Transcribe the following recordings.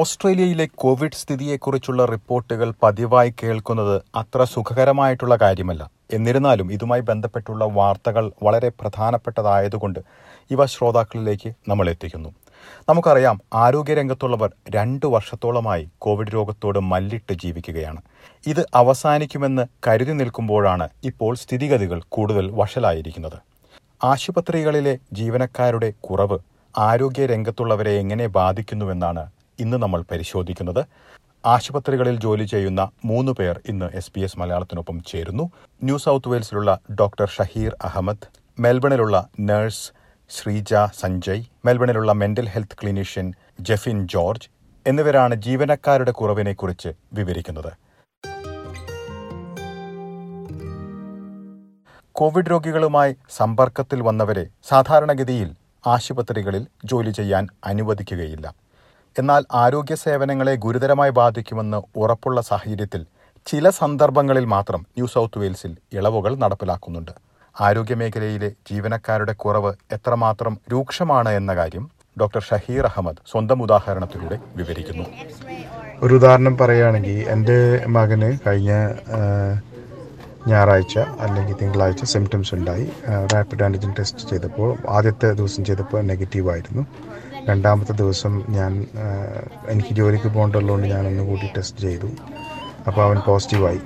ഓസ്ട്രേലിയയിലെ കോവിഡ് സ്ഥിതിയെക്കുറിച്ചുള്ള റിപ്പോർട്ടുകൾ പതിവായി കേൾക്കുന്നത് അത്ര സുഖകരമായിട്ടുള്ള കാര്യമല്ല. എന്നിരുന്നാലും ഇതുമായി ബന്ധപ്പെട്ടുള്ള വാർത്തകൾ വളരെ പ്രധാനപ്പെട്ടതായതുകൊണ്ട് ഇവ ശ്രോതാക്കളിലേക്ക് നമ്മൾ എത്തിക്കുന്നു. നമുക്കറിയാം ആരോഗ്യരംഗത്തുള്ളവർ രണ്ടു വർഷത്തോളമായി കോവിഡ് രോഗത്തോട് മല്ലിട്ട് ജീവിക്കുകയാണ്. ഇത് അവസാനിക്കുമെന്ന് കരുതി നിൽക്കുമ്പോഴാണ് ഇപ്പോൾ സ്ഥിതിഗതികൾ കൂടുതൽ വഷലായിരിക്കുന്നത് ആശുപത്രികളിലെ ജീവനക്കാരുടെ കുറവ് ആരോഗ്യ രംഗത്തുള്ളവരെ എങ്ങനെ ബാധിക്കുന്നുവെന്നാണ് ഇന്ന് നമ്മൾ പരിശോധിക്കുന്നത്. ആശുപത്രികളിൽ ജോലി ചെയ്യുന്ന മൂന്ന് പേർ ഇന്ന് എസ് ബി എസ് മലയാളത്തിനൊപ്പം ചേരുന്നു. ന്യൂ സൗത്ത് വെയിൽസിലുള്ള ഡോക്ടർ ഷഹീർ അഹമ്മദ് മെൽബണിലുള്ള nurse Sreeja Sanjay മെൽബണിലുള്ള mental health clinician Jefin George എന്നിവരാണ് ജീവനക്കാരുടെ കുറവിനെക്കുറിച്ച് വിവരിക്കുന്നത്. കോവിഡ് രോഗികളുമായി സമ്പർക്കത്തിൽ വന്നവരെ സാധാരണഗതിയിൽ ആശുപത്രികളിൽ ജോലി ചെയ്യാൻ അനുവദിക്കുകയില്ല. എന്നാൽ ആരോഗ്യ സേവനങ്ങളെ ഗുരുതരമായി ബാധിക്കുമെന്ന് ഉറപ്പുള്ള സാഹചര്യത്തിൽ ചില സന്ദർഭങ്ങളിൽ മാത്രം ന്യൂ സൗത്ത് വെയിൽസിൽ ഇളവുകൾ നടപ്പിലാക്കുന്നുണ്ട്. ആരോഗ്യമേഖലയിലെ ജീവനക്കാരുടെ കുറവ് എത്രമാത്രം രൂക്ഷമാണ് എന്ന കാര്യം ഡോക്ടർ ഷഹീർ അഹമ്മദ് സ്വന്തം ഉദാഹരണത്തിലൂടെ വിവരിക്കുന്നു. ഒരു ഉദാഹരണം പറയുകയാണെങ്കിൽ എന്റെ മകന് കഴിഞ്ഞ ഞായറാഴ്ച അല്ലെങ്കിൽ തിങ്കളാഴ്ച സിംറ്റംസ് ഉണ്ടായി. റാപ്പിഡ് ആന്റിജൻ ടെസ്റ്റ് ചെയ്തപ്പോൾ ആദ്യത്തെ ദിവസം ചെയ്തപ്പോൾ നെഗറ്റീവായിരുന്നു രണ്ടാമത്തെ ദിവസം ഞാൻ എനിക്ക് ജോലിക്ക് പോകേണ്ടതുകൊണ്ട് ഞാൻ ഒന്ന് ഒന്നുകൂടി ടെസ്റ്റ് ചെയ്തു. അപ്പോൾ അവൻ പോസിറ്റീവായി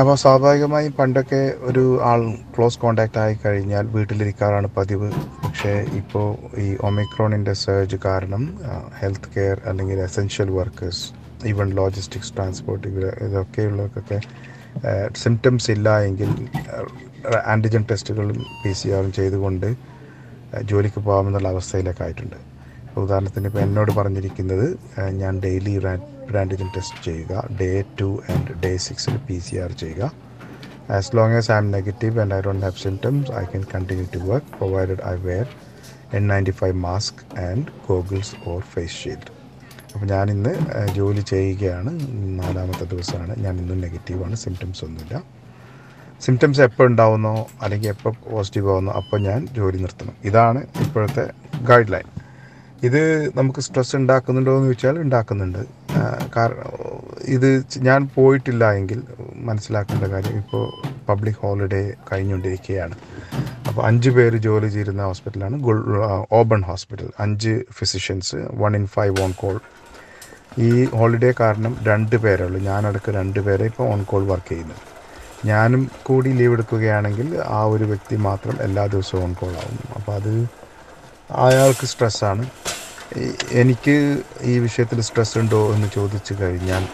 അപ്പോൾ സ്വാഭാവികമായും പണ്ടൊക്കെ ഒരു ആൾ ക്ലോസ് കോണ്ടാക്റ്റ് ആയി കഴിഞ്ഞാൽ വീട്ടിലിരിക്കാറാണ് പതിവ്. പക്ഷേ ഇപ്പോൾ ഈ ഒമിക്രോണിന്റെ സർജ് കാരണം ഹെൽത്ത് കെയർ അല്ലെങ്കിൽ essential workers even logistics transport ഇവ ഇതൊക്കെയുള്ളവർക്കൊക്കെ സിംറ്റംസ് ഇല്ല എങ്കിൽ ആന്റിജൻ ടെസ്റ്റുകളും പി സി ആറും ചെയ്തുകൊണ്ട് ജോലിക്ക് പോകാമെന്നുള്ള അവസ്ഥയിലൊക്കെ ആയിട്ടുണ്ട്. ഉദാഹരണത്തിന് ഇപ്പോൾ എന്നോട് പറഞ്ഞിരിക്കുന്നത് ഞാൻ ഡെയിലി ബ്രാൻഡിജൻ ടെസ്റ്റ് ചെയ്യുക ഡേ ടു ആൻഡ് ഡേ സിക്സിൽ പി സി ആർ ചെയ്യുക. As long as I'm negative and I don't have symptoms I can continue to work provided I wear N ninety five mask and goggles or face shield അപ്പോൾ ഞാനിന്ന് ജോലി ചെയ്യുകയാണ്. നാലാമത്തെ ദിവസമാണ്. ഞാൻ ഇന്നും നെഗറ്റീവാണ് സിംറ്റംസ് ഒന്നുമില്ല. സിംറ്റംസ് എപ്പോൾ ഉണ്ടാവുന്നോ അല്ലെങ്കിൽ എപ്പോൾ പോസിറ്റീവ് ആവുന്നോ അപ്പോൾ ഞാൻ ജോലി നിർത്തണം. ഇതാണ് ഇപ്പോഴത്തെ ഗൈഡ് ലൈൻ ഇത് നമുക്ക് സ്ട്രെസ് ഉണ്ടാക്കുന്നുണ്ടോ എന്ന് ചോദിച്ചാൽ ഉണ്ടാക്കുന്നുണ്ട്. കാരണം ഇത് ഞാൻ പോയിട്ടില്ല എങ്കിൽ മനസ്സിലാക്കേണ്ട കാര്യം ഇപ്പോൾ പബ്ലിക് ഹോളിഡേ കഴിഞ്ഞുകൊണ്ടിരിക്കുകയാണ്. അപ്പോൾ അഞ്ച് പേര് ജോലി ചെയ്യുന്ന ഹോസ്പിറ്റലാണ് ഓബൺ ഹോസ്പിറ്റൽ അഞ്ച് physicians one in five on call ഈ ഹോളിഡേ കാരണം രണ്ട് പേരേ ഉള്ളൂ. ഞാനടക്കം രണ്ട് പേരെ ഇപ്പോൾ ഓൺ കോൾ വർക്ക് ചെയ്യുന്നത് ഞാനും കൂടി ലീവ് എടുക്കുകയാണെങ്കിൽ ആ ഒരു വ്യക്തി മാത്രം എല്ലാ ദിവസവും ആവും. അപ്പോൾ അത് അയാൾക്ക് സ്ട്രെസ്സാണ് എനിക്ക് ഈ വിഷയത്തിൽ സ്ട്രെസ് ഉണ്ടോ എന്ന് ചോദിച്ചു കഴിഞ്ഞാൽ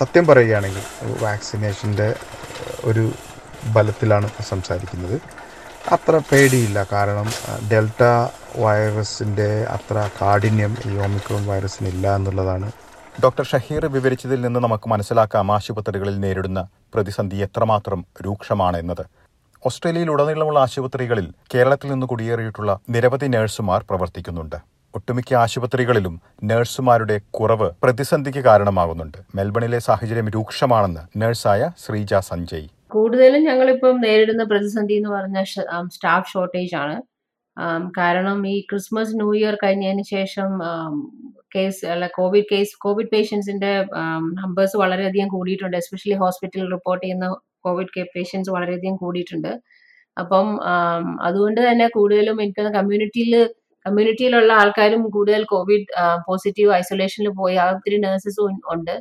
സത്യം പറയുകയാണെങ്കിൽ വാക്സിനേഷന്റെ ഒരു ബലത്തിലാണ് സംസാരിക്കുന്നത്. അത്ര പേടിയില്ല. കാരണം ഡെൽറ്റ വൈറസിന്റെ അത്ര കാഠിന്യം ഈ ഓമിക്രോൺ വൈറസിനില്ല എന്നുള്ളതാണ് ഡോക്ടർ ഷഹീർ വിവരിച്ചതിൽ നിന്ന് നമുക്ക് മനസ്സിലാക്കാം ആശുപത്രികളിൽ നേരിടുന്ന പ്രതിസന്ധി എത്രമാത്രം രൂക്ഷമാണ് എന്നത് ഓസ്ട്രേലിയയിലുടനീളമുള്ള ആശുപത്രികളിൽ കേരളത്തിൽ നിന്ന് കുടിയേറിയിട്ടുള്ള നിരവധി നഴ്സുമാർ പ്രവർത്തിക്കുന്നുണ്ട്. ഒട്ടുമിക്ക ആശുപത്രികളിലും നഴ്സുമാരുടെ കുറവ് പ്രതിസന്ധിക്ക് കാരണമാകുന്നുണ്ട്. മെൽബണിലെ സാഹചര്യം രൂക്ഷമാണെന്ന് നഴ്സായ ശ്രീജ സഞ്ജയ്. കൂടുതലും ഞങ്ങളിപ്പം നേരിടുന്ന പ്രതിസന്ധി എന്ന് പറഞ്ഞ സ്റ്റാഫ് ഷോർട്ടേജ് ആണ് കാരണം ഈ ക്രിസ്മസ് ന്യൂ ഇയർ കഴിഞ്ഞതിന് ശേഷം കേസ് അല്ല കോവിഡ് കേസ് കോവിഡ് പേഷ്യൻസിന്റെ നമ്പേഴ്സ് വളരെയധികം കൂടിയിട്ടുണ്ട്. എസ്പെഷ്യലി ഹോസ്പിറ്റലിൽ റിപ്പോർട്ട് ചെയ്യുന്ന കോവിഡ് പേഷ്യൻസ് വളരെയധികം കൂടിയിട്ടുണ്ട്. അപ്പം അതുകൊണ്ട് തന്നെ കൂടുതലും എനിക്ക് കമ്മ്യൂണിറ്റിയിൽ കമ്മ്യൂണിറ്റിയിലുള്ള ആൾക്കാരും കൂടുതൽ കോവിഡ് പോസിറ്റീവ് ഐസൊലേഷനിൽ പോയി. ആ ഒത്തിരി നഴ്സസും ഉണ്ട്.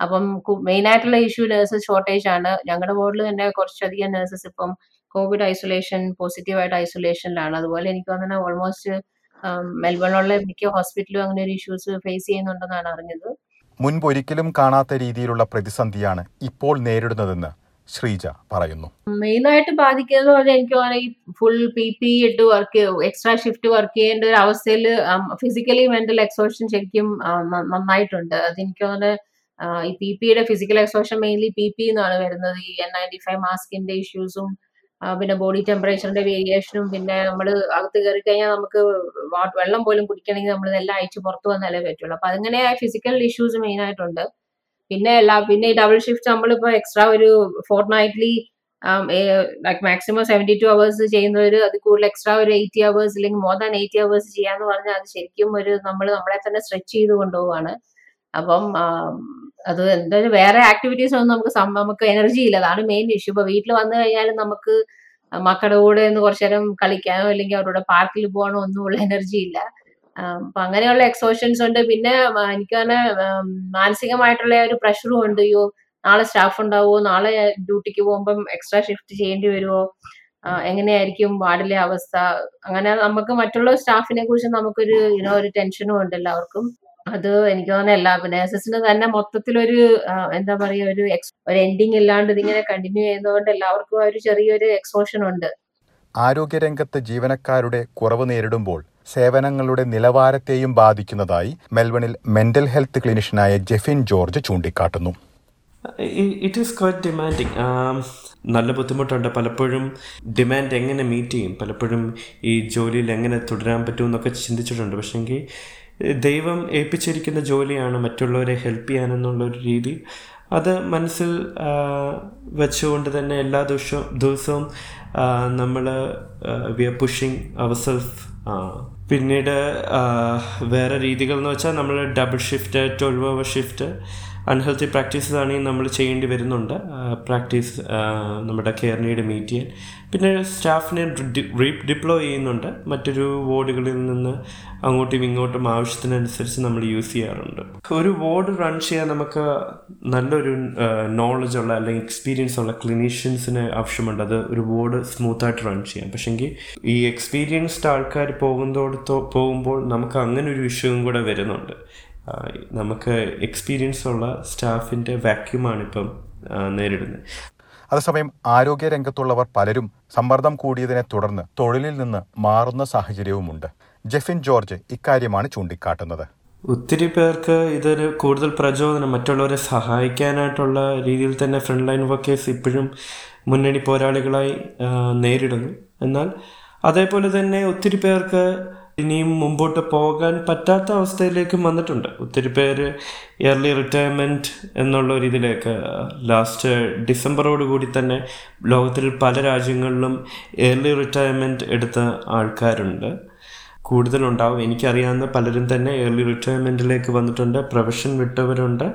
അപ്പം മെയിൻ ആയിട്ടുള്ള ഇഷ്യൂ നഴ്സസ് ഷോർട്ടേജ് ആണ്. ഞങ്ങളുടെ വാർഡിൽ തന്നെ കുറച്ചധികം നഴ്സസ് ഇപ്പം കോവിഡ് ഐസൊലേഷൻ പോസിറ്റീവായിട്ട് ഐസൊലേഷനിലാണ് അതുപോലെ എനിക്ക് തോന്നുന്നത് ഓൾമോസ്റ്റ് മെൽബണിലുള്ള മിക്ക ഹോസ്പിറ്റലും അങ്ങനെ ഒരു ഇഷ്യൂസ് ഫേസ് ചെയ്യുന്നുണ്ടെന്നാണ് അറിഞ്ഞത്. മുൻപൊരിക്കലും കാണാത്ത രീതിയിലുള്ള പ്രതിസന്ധിയാണ് ഇപ്പോൾ നേരിടുന്നതെന്ന് ശ്രീജ പറയുന്നു. മെയിനായിട്ട് ബാധിക്കുന്നത് എനിക്ക് ഈ ഫുൾ പി പി ഇട്ട് വർക്ക് എക്സ്ട്രാ ഷിഫ്റ്റ് വർക്ക് ചെയ്യേണ്ട ഒരു അവസ്ഥയിൽ ഫിസിക്കലി മെന്റൽ എക്സോഷൻ ശരിക്കും നന്നായിട്ടുണ്ട്. അതെനിക്ക് തോന്നുന്നത് ഈ പി പിയുടെ physical exhaustion mainly P P എന്നാണ് വരുന്നത്. ഈ എൻ നയന്റി ഫൈവ് മാസ്കിന്റെ ഇഷ്യൂസും പിന്നെ ബോഡി ടെമ്പറേച്ചറിന്റെ വേരിയേഷനും പിന്നെ നമ്മൾ അകത്ത് കയറി കഴിഞ്ഞാൽ നമുക്ക് വെള്ളം പോലും കുടിക്കണമെങ്കിൽ നമ്മൾ ഇതെല്ലാം അയച്ച് പുറത്ത് വന്നാലേ പറ്റുള്ളൂ. അപ്പൊ അങ്ങനെ ഫിസിക്കൽ ഇഷ്യൂസ് മെയിൻ ആയിട്ടുണ്ട്. പിന്നെ എല്ലാ പിന്നെ ഈ ഡബിൾ ഷിഫ്റ്റ് നമ്മളിപ്പോ എക്സ്ട്രാ ഒരു fortnightly like maximum seventy two hours ചെയ്യുന്നവർ അത് കൂടുതൽ എക്സ്ട്രാ ഒരു എയ്റ്റി അവേഴ്സ് അല്ലെങ്കിൽ മോർ ദാൻ എയ്റ്റി അവേഴ്സ് ചെയ്യാന്ന് പറഞ്ഞാൽ അത് ശരിക്കും ഒരു നമ്മൾ നമ്മളെ തന്നെ സ്ട്രെച്ച് ചെയ്ത് കൊണ്ടുപോവാണ്. അപ്പം അത് എന്തായാലും വേറെ ആക്ടിവിറ്റീസ് ഒന്നും നമുക്ക് നമുക്ക് എനർജി ഇല്ല. അതാണ് മെയിൻ ഇഷ്യൂ ഇപ്പൊ വീട്ടിൽ വന്നു കഴിഞ്ഞാലും നമുക്ക് മക്കളുടെ കൂടെ ഒന്ന് കുറച്ചു നേരം കളിക്കാനോ അല്ലെങ്കിൽ അവരുടെ പാർക്കിൽ പോകാനോ ഒന്നുമുള്ള എനർജി ഇല്ല. അപ്പൊ അങ്ങനെയുള്ള എക്സോഷൻസ് ഉണ്ട്. പിന്നെ എനിക്ക് തന്നെ മാനസികമായിട്ടുള്ള ഒരു പ്രഷറും ഉണ്ട്. അയ്യോ നാളെ സ്റ്റാഫ് ഉണ്ടാവുമോ നാളെ ഡ്യൂട്ടിക്ക് പോകുമ്പം എക്സ്ട്രാ ഷിഫ്റ്റ് ചെയ്യേണ്ടി വരുമോ എങ്ങനെയായിരിക്കും വാർഡിലെ അവസ്ഥ? അങ്ങനെ നമുക്ക് മറ്റുള്ള സ്റ്റാഫിനെ കുറിച്ച് നമുക്കൊരു യുനോ ഒരു ടെൻഷനും ഉണ്ട് എല്ലാവർക്കും. അത് എനിക്ക് തോന്നുന്നു എല്ലാ നേഴ്സസിന് തന്നെ മൊത്തത്തിലൊരു എന്താ പറയുക ഒരു ഒരു എൻഡിങ് ഇല്ലാണ്ട് ഇതിങ്ങനെ കണ്ടിന്യൂ ചെയ്യുന്നതുകൊണ്ട് എല്ലാവർക്കും ഒരു ചെറിയൊരു എക്സ്പോഷൻ ഉണ്ട്. ആരോഗ്യരംഗത്ത് ജീവനക്കാരുടെ കുറവ് നേരിടുമ്പോൾ സേവനങ്ങളുടെ നിലവാരത്തെയും ബാധിക്കുന്നതായി മെൽബണിൽ മെന്റൽ ഹെൽത്ത് ക്ലിനിഷ്യനായ ജെഫിൻ ജോർജ് ചൂണ്ടിക്കാട്ടുന്നു. ഇറ്റ് ഈസ് ക്വൈറ്റ് ഡിമാൻഡിങ് നല്ല ബുദ്ധിമുട്ടുണ്ട്. പലപ്പോഴും ഡിമാൻഡ് എങ്ങനെ മീറ്റ് ചെയ്യും? പലപ്പോഴും ഈ ജോലിയിൽ എങ്ങനെ തുടരാൻ പറ്റും എന്നൊക്കെ ചിന്തിച്ചിട്ടുണ്ട്. പക്ഷേങ്കിൽ ദൈവം ഏൽപ്പിച്ചിരിക്കുന്ന ജോലിയാണ് മറ്റുള്ളവരെ ഹെൽപ്പ് ചെയ്യാനെന്നുള്ളൊരു രീതി. അത് മനസ്സിൽ വെച്ചുകൊണ്ട് തന്നെ എല്ലാ ദിവസവും ദിവസവും നമ്മൾ we are pushing our self പിന്നീട് വേറെ രീതികൾ എന്ന് വെച്ചാൽ നമ്മൾ double shift twelve hour shift unhealthy practices ആണെങ്കിൽ നമ്മൾ ചെയ്യേണ്ടി വരുന്നുണ്ട്. പ്രാക്ടീസ് നമ്മുടെ കെയർ നീഡ് മീറ്റ് ചെയ്യാൻ. പിന്നെ സ്റ്റാഫിനെ ഡിപ്ലോയ് ചെയ്യുന്നുണ്ട്. മറ്റൊരു വാർഡുകളിൽ നിന്ന് അങ്ങോട്ടും ഇങ്ങോട്ടും ആവശ്യത്തിനനുസരിച്ച് നമ്മൾ യൂസ് ചെയ്യാറുണ്ട്. ഒരു വാർഡ് റൺ ചെയ്യാൻ നമുക്ക് നല്ലൊരു നോളജ് ഉള്ള അല്ലെങ്കിൽ എക്സ്പീരിയൻസ് ഉള്ള ക്ലിനീഷ്യൻസിന് ആവശ്യമുണ്ട്. അത് ഒരു വാർഡ് സ്മൂത്തായിട്ട് റൺ ചെയ്യാം പക്ഷേങ്കിൽ ഈ എക്സ്പീരിയൻസ്ഡ് ആൾക്കാർ പോകുന്നതോടത്തോ പോകുമ്പോൾ നമുക്ക് അങ്ങനെ ഒരു വിഷയവും കൂടെ വരുന്നുണ്ട്. നമുക്ക് എക്സ്പീരിയൻസ് ഉള്ള സ്റ്റാഫിന്റെ വാക്യൂമാണ് ഇപ്പം നേരിടുന്നത്. അതേസമയം ആരോഗ്യ രംഗത്തുള്ളവർ പലരും സമ്മർദ്ദം കൂടിയതിനെ തുടർന്ന് തൊഴിലിൽ നിന്ന് മാറുന്ന സാഹചര്യവുമുണ്ട്. ജെഫിൻ ജോർജ് ഇക്കാര്യമാണ് ചൂണ്ടിക്കാട്ടുന്നത്. ഒത്തിരി പേർക്ക് ഇതൊരു കൂടുതൽ പ്രചോദനം മറ്റുള്ളവരെ സഹായിക്കാനായിട്ടുള്ള രീതിയിൽ തന്നെ ഫ്രണ്ട് ലൈൻ വർക്കേഴ്സ് ഇപ്പോഴും മുന്നണി പോരാളികളായി നേരിടുന്നു. എന്നാൽ അതേപോലെ തന്നെ ഒത്തിരി പേർക്ക് ഇനിയും മുമ്പോട്ട് പോകാൻ പറ്റാത്ത അവസ്ഥയിലേക്കും വന്നിട്ടുണ്ട്. ഒത്തിരി പേര് ഇയർലി റിട്ടയർമെന്റ് എന്നുള്ള ഒരു ഇതിലേക്ക് ലാസ്റ്റ് ഡിസംബറോട് കൂടി തന്നെ ലോകത്തിൽ പല രാജ്യങ്ങളിലും ഇയർലി റിട്ടയർമെന്റ് എടുത്ത ആൾക്കാരുണ്ട്. കൂടുതലുണ്ടാവും. എനിക്കറിയാവുന്ന പലരും തന്നെ ഏർലി റിട്ടയർമെന്റിലേക്ക് വന്നിട്ടുണ്ട്. Profession വിട്ടവരുണ്ട്.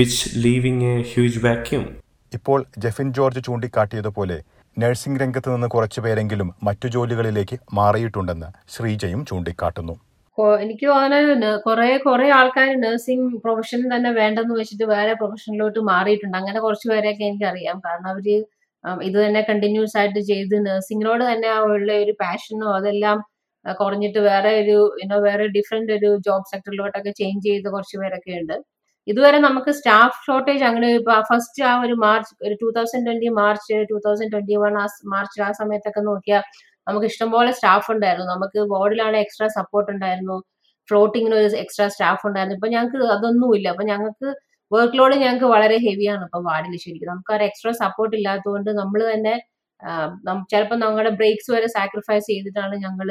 Which leaving a huge vacuum ഇപ്പോൾ ജെഫിൻ ജോർജ് ചൂണ്ടിക്കാട്ടിയതുപോലെ നഴ്സിംഗ് രംഗത്ത് നിന്ന് കുറച്ചു പേരെങ്കിലും മറ്റു ജോലികളിലേക്ക് മാറിയിട്ടുണ്ടെന്ന് ശ്രീജയും ചൂണ്ടിക്കാട്ടുന്നു. എനിക്ക് തോന്നുന്നത് കുറെ കുറെ ആൾക്കാർ നഴ്സിംഗ് പ്രൊഫഷൻ തന്നെ വേണ്ടെന്ന് വെച്ചിട്ട് വേറെ പ്രൊഫഷനിലോട്ട് മാറിയിട്ടുണ്ട്. അങ്ങനെ കുറച്ച് പേരെയൊക്കെ എനിക്കറിയാം. കാരണം അവർ ഇത് തന്നെ കണ്ടിന്യൂസ് ആയിട്ട് ചെയ്ത് നഴ്സിംഗിനോട് തന്നെ ഉള്ള ഒരു പാഷനോ അതെല്ലാം കുറഞ്ഞിട്ട് വേറെ ഒരു വേറെ ഡിഫറെന്റ് ഒരു ജോബ് സെക്ടറിലോട്ടൊക്കെ ചേഞ്ച് ചെയ്ത കുറച്ച് പേരൊക്കെ ഉണ്ട്. ഇതുവരെ നമുക്ക് സ്റ്റാഫ് ഷോർട്ടേജ് അങ്ങനെ ഫസ്റ്റ് ആ ഒരു മാർച്ച് ഒരു two thousand twenty March two thousand twenty one ആ മാർച്ച് ആ സമയത്തൊക്കെ നോക്കിയാൽ നമുക്ക് ഇഷ്ടംപോലെ സ്റ്റാഫ് ഉണ്ടായിരുന്നു നമുക്ക് ബോർഡിലാണ് എക്സ്ട്രാ സപ്പോർട്ട് ഉണ്ടായിരുന്നു ഫ്ലോട്ടിങ്ങിന് ഒരു എക്സ്ട്രാ സ്റ്റാഫ് ഉണ്ടായിരുന്നു ഇപ്പൊ ഞങ്ങൾക്ക് അതൊന്നുമില്ല അപ്പൊ ഞങ്ങൾക്ക് വർക്ക് ലോഡ് ഞങ്ങൾക്ക് വളരെ ഹെവിയാണ് ഇപ്പൊ വാർഡിൽ ശരിക്കും നമുക്ക് ആ എക്സ്ട്രാ സപ്പോർട്ട് ഇല്ലാത്തതുകൊണ്ട് നമ്മൾ തന്നെ ചിലപ്പോൾ നമ്മുടെ ബ്രേക്സ് വരെ സാക്രിഫൈസ് ചെയ്തിട്ടാണ് ഞങ്ങൾ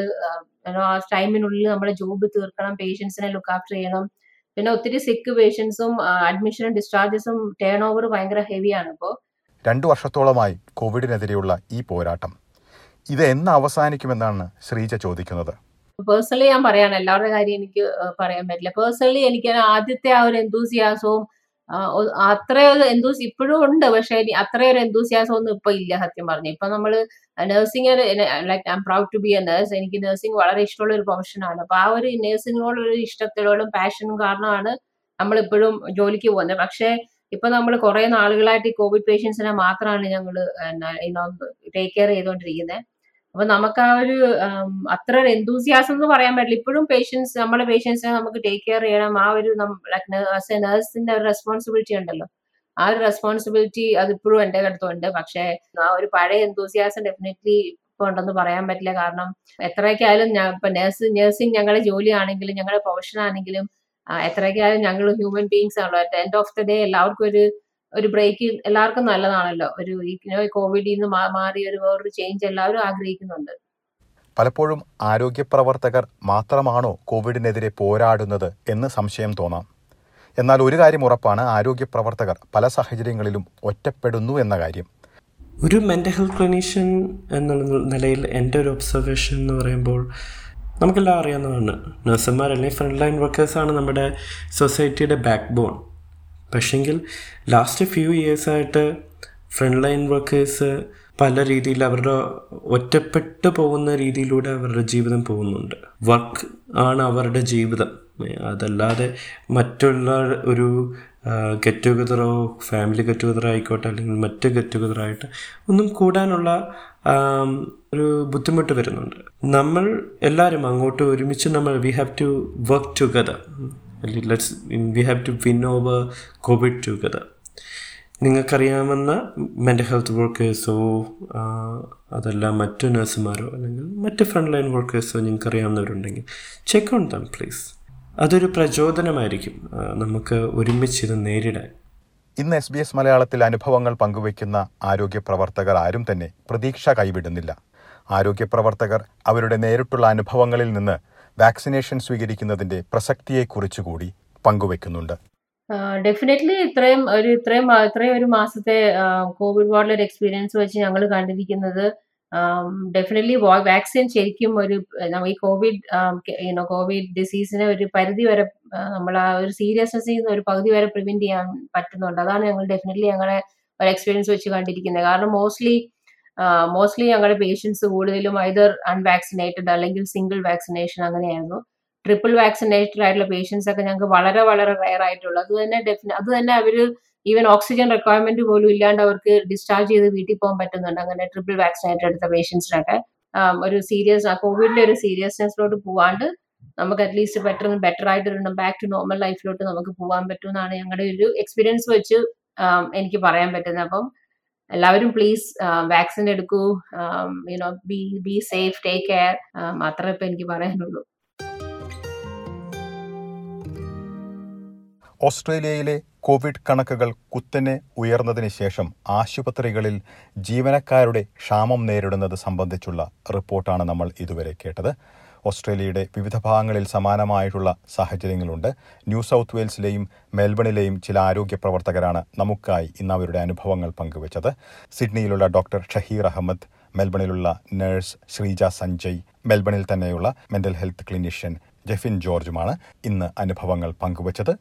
ആ ടൈമിനുള്ളിൽ നമ്മുടെ ജോബ് തീർക്കണം പേഷ്യൻസിനെ ലുക്ക് ആഫ്റ്റർ ചെയ്യണം പിന്നെ ഒത്തിരി സിക്ക് പേഷ്യൻസും അഡ്മിഷനും ഡിസ്ചാർജസും ടേൺ ഓവർ ഭയങ്കര ഹെവിയാണ് ഇപ്പോൾ രണ്ടു വർഷത്തോളമായി കോവിഡിനെതിരെയുള്ള ഈ പോരാട്ടം. ഇത് എന്ന് അവസാനിക്കുമെന്നാണ് ശ്രീജ ചോദിക്കുന്നത്. പേഴ്സണലി ഞാൻ പറയാണ് എല്ലാവരുടെ കാര്യം എനിക്ക് പറയാൻ പറ്റില്ല. പേഴ്സണലി എനിക്ക് ആദ്യത്തെ ആ ഒരു എന്തൂസിയാസവും അത്രയൊരു എന്തൂസ് ഇപ്പോഴും ഉണ്ട്. പക്ഷെ അത്രയൊരു എന്തൂസിയാസം ഒന്നും ഇപ്പൊ ഇല്ല സത്യം പറഞ്ഞു. ഇപ്പൊ നമ്മൾ nursing like I am proud to be a nurse എനിക്ക് നഴ്സിംഗ് വളരെ ഇഷ്ടമുള്ള ഒരു പ്രൊഫഷനാണ് അപ്പൊ ആ ഒരു നഴ്സിംഗിനോടൊരു ഒരു ഇഷ്ടത്തിനോടും പാഷനും കാരണമാണ് നമ്മൾ ഇപ്പോഴും ജോലിക്ക് പോകുന്നത്. പക്ഷെ ഇപ്പൊ നമ്മൾ കുറെ നാളുകളായിട്ട് ഈ കോവിഡ് പേഷ്യൻസിനെ മാത്രമാണ് ഞങ്ങൾ ടേക്ക് കെയർ ചെയ്തുകൊണ്ടിരിക്കുന്നത് അപ്പൊ നമുക്ക് ആ ഒരു അത്ര എന്തൂസിയാസം എന്ന് പറയാൻ പറ്റില്ല. ഇപ്പോഴും പേഷ്യൻസ് നമ്മുടെ പേഷ്യൻസിനെ നമുക്ക് ടേക്ക് കെയർ ചെയ്യണം. ആ ഒരു നേഴ്സിന്റെ ഒരു റെസ്പോൺസിബിലിറ്റി ഉണ്ടല്ലോ. ആ ഒരു റെസ്പോൺസിബിലിറ്റി അത് ഇപ്പോഴും എന്റെ അടുത്തുണ്ട് പക്ഷെ ആ ഒരു പഴയ എന്തൂസിയാസം ഡെഫിനറ്റ്ലി ഇപ്പൊ ഉണ്ടെന്ന് പറയാൻ പറ്റില്ല. കാരണം എത്രയൊക്കെയായാലും ഇപ്പൊ നേഴ്സ് നേഴ്സിംഗ് ഞങ്ങളുടെ ജോലിയാണെങ്കിലും ഞങ്ങളുടെ പ്രൊഫഷൻ ആണെങ്കിലും എത്രയൊക്കെയായാലും ഞങ്ങൾ ഹ്യൂമൻ ബീങ്സ് ആണല്ലോ. At end of the day എല്ലാവർക്കും ഒരു ഒരു ബ്രേക്ക് എല്ലാവർക്കും നല്ലതാണല്ലോ. ഒരു ഈ കോവിഡിൽ നിന്ന് മാറി ഒരു വേറൊരു ചേഞ്ച് എല്ലാവരും ആഗ്രഹിക്കുന്നുണ്ട്. പലപ്പോഴും ആരോഗ്യ പ്രവർത്തകർ മാത്രമാണോ കോവിഡിനെതിരെ പോരാടുന്നത് എന്ന് സംശയം തോന്നാം. എന്നാൽ ഒരു കാര്യം ഉറപ്പാണ് ആരോഗ്യ പ്രവർത്തകർ പല സാഹചര്യങ്ങളിലും ഒറ്റപ്പെടുന്നു എന്ന കാര്യം. ഒരു മെന്റൽ ഹെൽത്ത് ക്ലിനീഷ്യൻ എന്നുള്ള നിലയിൽ എന്റെ ഒരു ഒബ്സർവേഷൻ എന്ന് പറയുമ്പോൾ നമുക്കെല്ലാം അറിയാവുന്നതാണ്. നഴ്സുമാർ അല്ലെങ്കിൽ ഫ്രണ്ട് ലൈൻ വർക്കേഴ്സാണ് നമ്മുടെ സൊസൈറ്റിയുടെ ബാക്ക് ബോൺ പക്ഷെങ്കിൽ ലാസ്റ്റ് ഫ്യൂ ഇയേഴ്സായിട്ട് ഫ്രണ്ട് ലൈൻ വർക്കേഴ്സ് പല രീതിയിൽ അവരുടെ ഒറ്റപ്പെട്ടു പോകുന്ന രീതിയിലൂടെ അവരുടെ ജീവിതം പോകുന്നുണ്ട്. വർക്ക് ആണ് അവരുടെ ജീവിതം. അതല്ലാതെ മറ്റുള്ള ഒരു ഗെറ്റ് ടുഗതറോ ഫാമിലി ഗെറ്റ് ടുഗതർ ആയിക്കോട്ടെ അല്ലെങ്കിൽ മറ്റ് ഗെറ്റ് ടുഗദറായിട്ട് ഒന്നും കൂടാനുള്ള ഒരു ബുദ്ധിമുട്ട് വരുന്നുണ്ട്. നമ്മൾ എല്ലാവരും അങ്ങോട്ട് ഒരുമിച്ച് നമ്മൾ we have to work together let's we have to win over COVID together നിങ്ങൾക്കറിയാവുന്ന മെന്റൽ ഹെൽത്ത് വർക്കേഴ്സോ അതല്ല മറ്റു നഴ്സുമാരോ അല്ലെങ്കിൽ മറ്റ് ഫ്രണ്ട് ലൈൻ വർക്കേഴ്സോ നിങ്ങൾക്കറിയാവുന്നവരുണ്ടെങ്കിൽ ചെക്ക് ഓൺ ദം പ്ലീസ് അതൊരു പ്രചോദനമായിരിക്കും. നമുക്ക് ഒരുമിച്ച് ഇത് നേരിടാൻ. ഇന്ന് എസ് ബി എസ് മലയാളത്തിൽ അനുഭവങ്ങൾ പങ്കുവയ്ക്കുന്ന ആരോഗ്യ പ്രവർത്തകർ ആരും തന്നെ പ്രതീക്ഷ കൈവിടുന്നില്ല. ആരോഗ്യ പ്രവർത്തകർ അവരുടെ നേരിട്ടുള്ള അനുഭവങ്ങളിൽ നിന്ന് വാക്സിനേഷൻ സ്വീകരിക്കുന്നതിന്റെ പ്രസക്തിയെക്കുറിച്ച് കൂടി പങ്കുവെക്കുന്നുണ്ട് ഡെഫിനറ്റ്ലി ഇത്രയും ഒരു ഇത്രയും ഇത്രയും ഒരു മാസത്തെ കോവിഡ് വാർഡിലെ എക്സ്പീരിയൻസ് വെച്ച് ഞങ്ങൾ കണ്ടിരിക്കുന്നത് ഡെഫിനറ്റ്ലി വാക്സിൻ ശരിക്കും ഒരു ഈ കോവിഡ് യുനോ കോവിഡ് ഡിസീസിനെ ഒരു പരിധി വരെ നമ്മൾ ആ ഒരു സീരിയസ്നെസ് ഒരു പകുതി വരെ പ്രിവെന്റ് ചെയ്യാൻ പറ്റുന്നുണ്ട്. അതാണ് ഞങ്ങൾ ഡെഫിനറ്റ്ലി ഞങ്ങളെ ഒരു എക്സ്പീരിയൻസ് വെച്ച് കണ്ടിരിക്കുന്നത്. കാരണം മോസ്റ്റ്ലി മോസ്റ്റ്ലി ഞങ്ങളുടെ പേഷ്യൻസ് കൂടുതലും ഐദർ അൺവാക്സിനേറ്റഡ് അല്ലെങ്കിൽ സിംഗിൾ വാക്സിനേഷൻ അങ്ങനെയായിരുന്നു. ട്രിപ്പിൾ വാക്സിനേറ്റഡ് ആയിട്ടുള്ള പേഷ്യൻസ് ഒക്കെ ഞങ്ങൾക്ക് വളരെ വളരെ റയർ ആയിട്ടുള്ളൂ. അത് തന്നെ ഡെഫിന അത് തന്നെ അവർ ഈവൻ ഓക്സിജൻ റിക്വയർമെന്റ് പോലും ഇല്ലാണ്ട് അവർക്ക് ഡിസ്ചാർജ് ചെയ്ത് വീട്ടിൽ പോകാൻ പറ്റുന്നുണ്ട്. അങ്ങനെ ട്രിപ്പിൾ വാക്സിനേറ്റഡ് എടുത്ത പേഷ്യൻസിനൊക്കെ ഒരു സീരിയസ് കോവിഡിന്റെ ഒരു സീരിയസ്നെസ്സിലോട്ട് പോവാണ്ട് നമുക്ക് അറ്റ്ലീസ്റ്റ് ബെറ്റർ ബെറ്റർ ആയിട്ട് ബാക്ക് ടു നോർമൽ ലൈഫിലോട്ട് നമുക്ക് പോകാൻ പറ്റും എന്നാണ് ഞങ്ങളുടെ ഒരു എക്സ്പീരിയൻസ് വെച്ച് എനിക്ക് പറയാൻ പറ്റുന്നത്. അപ്പം എല്ലാവരും പ്ലീസ് വാക്സിൻ എടുക്കൂ. You know be be safe take care മാത്രമേ ഇപ്പം എനിക്ക് പറയാനുള്ളൂ. ഓസ്ട്രേലിയയിലെ കോവിഡ് കണക്കുകൾ കുത്തനെ ഉയർന്നതിന് ശേഷം ആശുപത്രികളിൽ ജീവനക്കാരുടെ ക്ഷാമം നേരിടുന്നത് സംബന്ധിച്ചുള്ള റിപ്പോർട്ടാണ് നമ്മൾ ഇതുവരെ കേട്ടത്. ഓസ്ട്രേലിയയുടെ വിവിധ ഭാഗങ്ങളിൽ സമാനമായിട്ടുള്ള സാഹചര്യങ്ങളുണ്ട്. ന്യൂ സൗത്ത് വെയിൽസിലെയും മെൽബണിലെയും ചില ആരോഗ്യ പ്രവർത്തകരാണ് നമുക്കായി ഇന്ന് അവരുടെ അനുഭവങ്ങൾ പങ്കുവച്ചത്. സിഡ്നിയിലുള്ള ഡോക്ടർ ഷഹീർ അഹമ്മദ് മെൽബണിലുള്ള നഴ്സ് ശ്രീജ സഞ്ജയ് മെൽബണിൽ തന്നെയുള്ള മെന്റൽ ഹെൽത്ത് ക്ലിനീഷ്യൻ ജെഫിൻ ജോർജുമാണ് ഇന്ന് അനുഭവങ്ങൾ പങ്കുവച്ചത്.